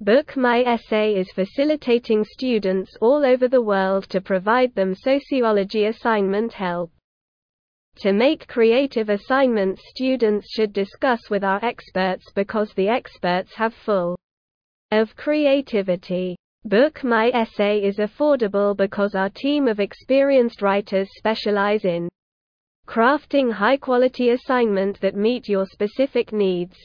Book My Essay is facilitating students all over the world to provide them sociology assignment help. To make creative assignments students should discuss with our experts because the experts have full of creativity. Book My Essay is affordable because our team of experienced writers specialize in crafting high-quality assignment that meet your specific needs.